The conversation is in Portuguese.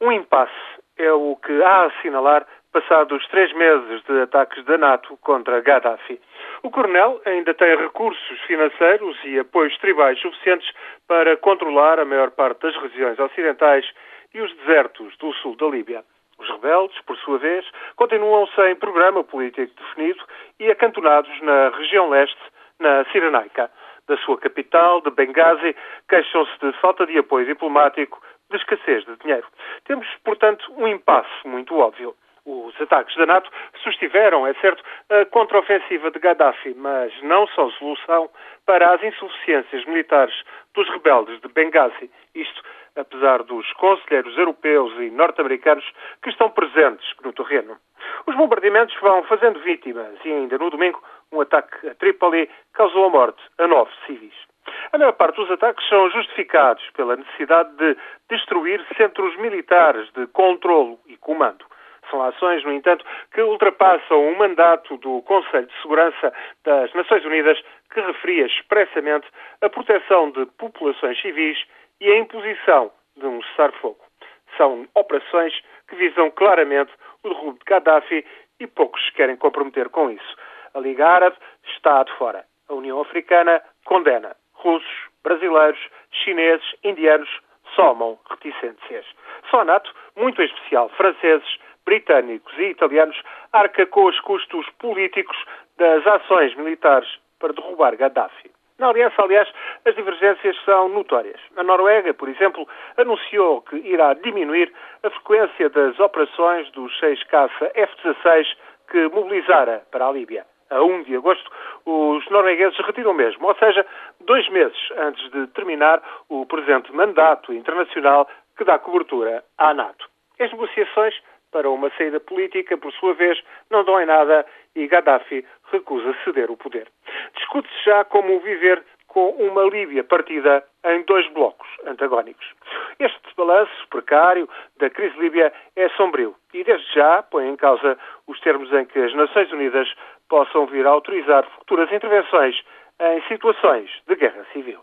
Um impasse é o que há a assinalar passados três meses de ataques da NATO contra Gaddafi. O coronel ainda tem recursos financeiros e apoios tribais suficientes para controlar a maior parte das regiões ocidentais e os desertos do sul da Líbia. Os rebeldes, por sua vez, continuam sem programa político definido e acantonados na região leste, na Cirenaica. Da sua capital, de Benghazi, queixam-se de falta de apoio diplomático, de escassez de dinheiro. Temos, portanto, um impasse muito óbvio. Os ataques da NATO sustiveram, é certo, a contraofensiva de Gaddafi, mas não são solução para as insuficiências militares dos rebeldes de Benghazi. Isto apesar dos conselheiros europeus e norte-americanos que estão presentes no terreno. Os bombardeamentos vão fazendo vítimas e ainda no domingo um ataque a Trípoli causou a morte a nove civis. A maior parte dos ataques são justificados pela necessidade de destruir centros militares de controlo e comando. São ações, no entanto, que ultrapassam o mandato do Conselho de Segurança das Nações Unidas, que referia expressamente a proteção de populações civis e a imposição de um cessar-fogo. São operações que visam claramente o derrubo de Gaddafi e poucos querem comprometer com isso. A Liga Árabe está de fora. A União Africana condena. Russos, brasileiros, chineses, indianos somam reticências. Só a NATO, muito em especial franceses, britânicos e italianos, arca com os custos políticos das ações militares para derrubar Gaddafi. Na aliança, aliás, as divergências são notórias. A Noruega, por exemplo, anunciou que irá diminuir a frequência das operações dos seis caça F-16 que mobilizara para a Líbia. A 1 de agosto, os noruegueses retiram mesmo, ou seja, dois meses antes de terminar o presente mandato internacional que dá cobertura à NATO. As negociações para uma saída política, por sua vez, não dão em nada e Gaddafi recusa ceder o poder. Discute-se já como viver com uma Líbia partida em dois blocos antagónicos. Este balanço precário da crise líbia é sombrio e, desde já, põe em causa os termos em que as Nações Unidas possam vir a autorizar futuras intervenções em situações de guerra civil.